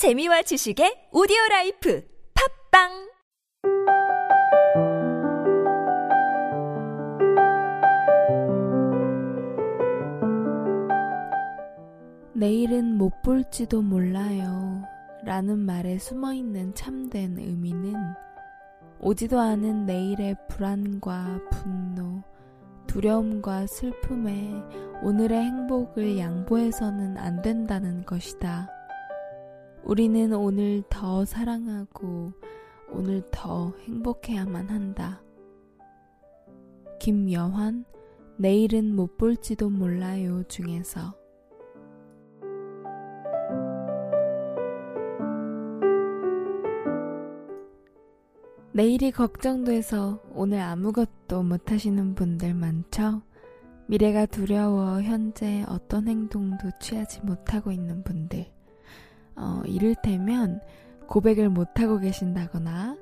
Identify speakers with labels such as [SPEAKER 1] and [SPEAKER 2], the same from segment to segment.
[SPEAKER 1] 재미와 지식의 오디오 life 팟빵
[SPEAKER 2] 내일은 못 볼지도 몰라요. 라는 말에 숨어 있는 참된 의미는 오지도 않은 내일의 불안과 분노, 두려움과 슬픔에 오늘의 행복을 양보해서는 안 된다는 것이다. 우리는 오늘 더 사랑하고 오늘 더 행복해야만 한다. 김여환, 내일은 못 볼지도 몰라요 중에서 내일이 걱정돼서 오늘 아무것도 못하시는 분들 많죠? 미래가 두려워 현재 어떤 행동도 취하지 못하고 있는 분들. 어, 이를테면 고백을 못하고 계신다거나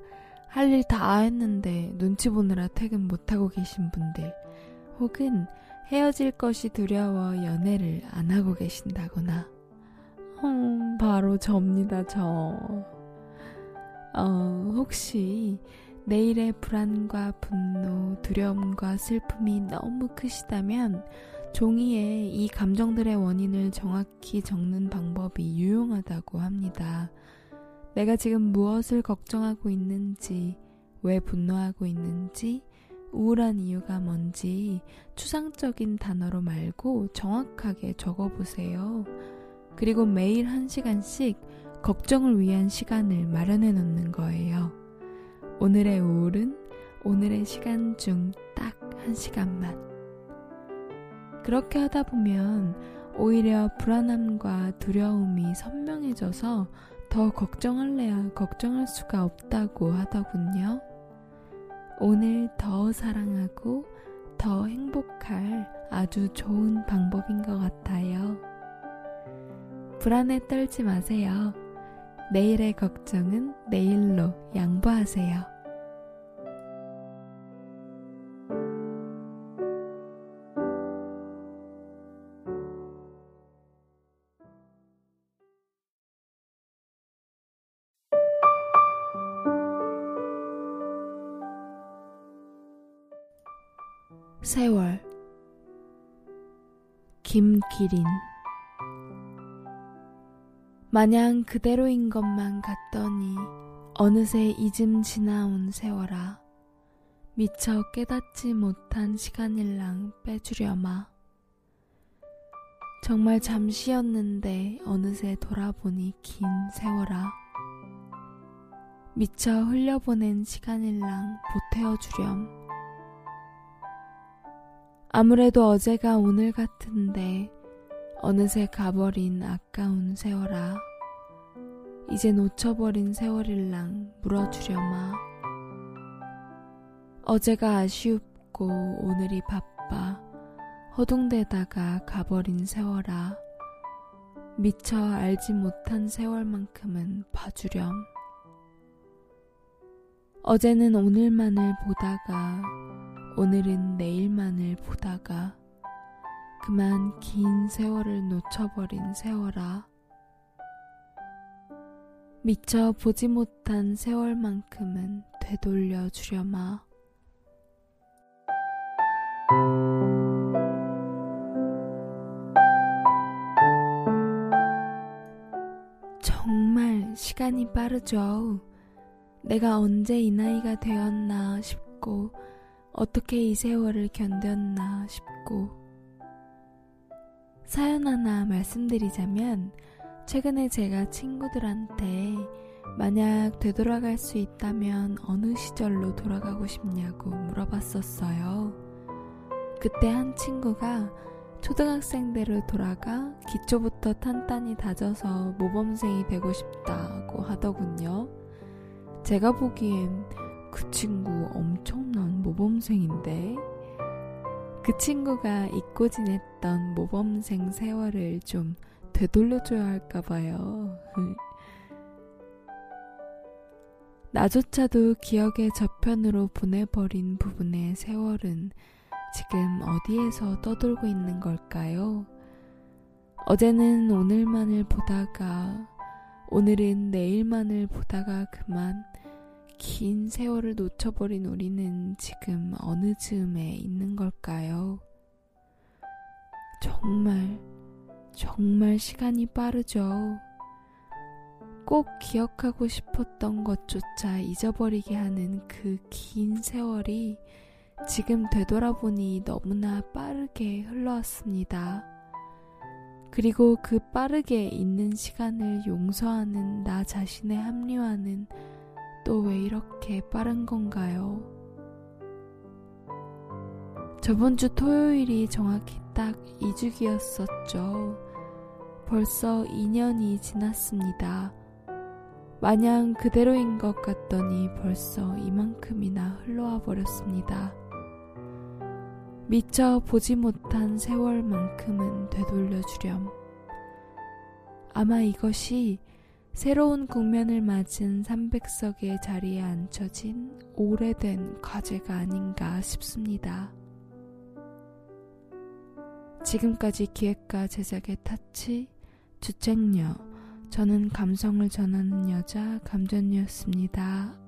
[SPEAKER 2] 할 일 다 했는데 눈치 보느라 퇴근 못하고 계신 분들. 혹은 헤어질 것이 두려워 연애를 안 하고 계신다거나. 음, 바로 접니다, 저. 어, 혹시 내일의 불안과 분노, 두려움과 슬픔이 너무 크시다면 종이에 이 감정들의 원인을 정확히 적는 방법이 유용하다고 합니다. 내가 지금 무엇을 걱정하고 있는지, 왜 분노하고 있는지, 우울한 이유가 뭔지 추상적인 단어로 말고 정확하게 적어보세요. 그리고 매일 한 시간씩 걱정을 위한 시간을 마련해 놓는 거예요. 오늘의 우울은 오늘의 시간 중 딱 한 시간만. 그렇게 하다 보면 오히려 불안함과 두려움이 선명해져서 더 걱정할래야 걱정할 수가 없다고 하더군요. 오늘 더 사랑하고 더 행복할 아주 좋은 방법인 것 같아요. 불안에 떨지 마세요. 내일의 걱정은 내일로 양보하세요. 세월. 김기린. 마냥 그대로인 것만 같더니 어느새 잊음 지나온 세월아. 미처 깨닫지 못한 시간일랑 빼주려마. 정말 잠시였는데 어느새 돌아보니 긴 세월아. 미처 흘려보낸 시간일랑 보태어주렴 아무래도 어제가 오늘 같은데 어느새 가버린 아까운 세월아. 이제 놓쳐버린 세월일랑 물어주려마 어제가 아쉬웁고 오늘이 바빠 허둥대다가 가버린 세월아. 미처 알지 못한 세월만큼은 봐주렴. 어제는 오늘만을 보다가 오늘은 내일만을 보다가 그만 긴 세월을 놓쳐버린 세월아. 미처 보지 못한 세월만큼은 되돌려 주려마. 정말 시간이 빠르죠. 내가 언제 이 나이가 되었나 싶고, 어떻게 이 세월을 견뎠나 싶고, 사연 하나 말씀드리자면, 최근에 제가 친구들한테 만약 되돌아갈 수 있다면 어느 시절로 돌아가고 싶냐고 물어봤었어요. 그때 한 친구가 초등학생대로 돌아가 기초부터 탄탄히 다져서 모범생이 되고 싶다고 하더군요. 제가 보기엔 그 친구 엄청난 모범생인데 그 친구가 잊고 지냈던 모범생 세월을 좀 되돌려줘야 할까봐요. 나조차도 기억의 저편으로 보내버린 부분의 세월은 지금 어디에서 떠돌고 있는 걸까요? 어제는 오늘만을 보다가 오늘은 내일만을 보다가 그만 긴 세월을 놓쳐버린 우리는 지금 어느 즈음에 있는 걸까요? 정말, 정말 시간이 빠르죠. 꼭 기억하고 싶었던 것조차 잊어버리게 하는 그 긴 세월이 지금 되돌아보니 너무나 빠르게 흘러왔습니다. 그리고 그 빠르게 있는 시간을 용서하는 나 자신의 합리화는 또 왜 이렇게 빠른 건가요? 저번 주 토요일이 정확히 딱 2주기였었죠. 벌써 2년이 지났습니다. 마냥 그대로인 것 같더니 벌써 이만큼이나 흘러와 버렸습니다. 미처 보지 못한 세월만큼은 되돌려 주렴. 아마 이것이 새로운 국면을 맞은 300석의 자리에 앉혀진 오래된 과제가 아닌가 싶습니다. 지금까지 기획과 제작의 타치, 주책녀, 저는 감성을 전하는 여자 감전이었습니다.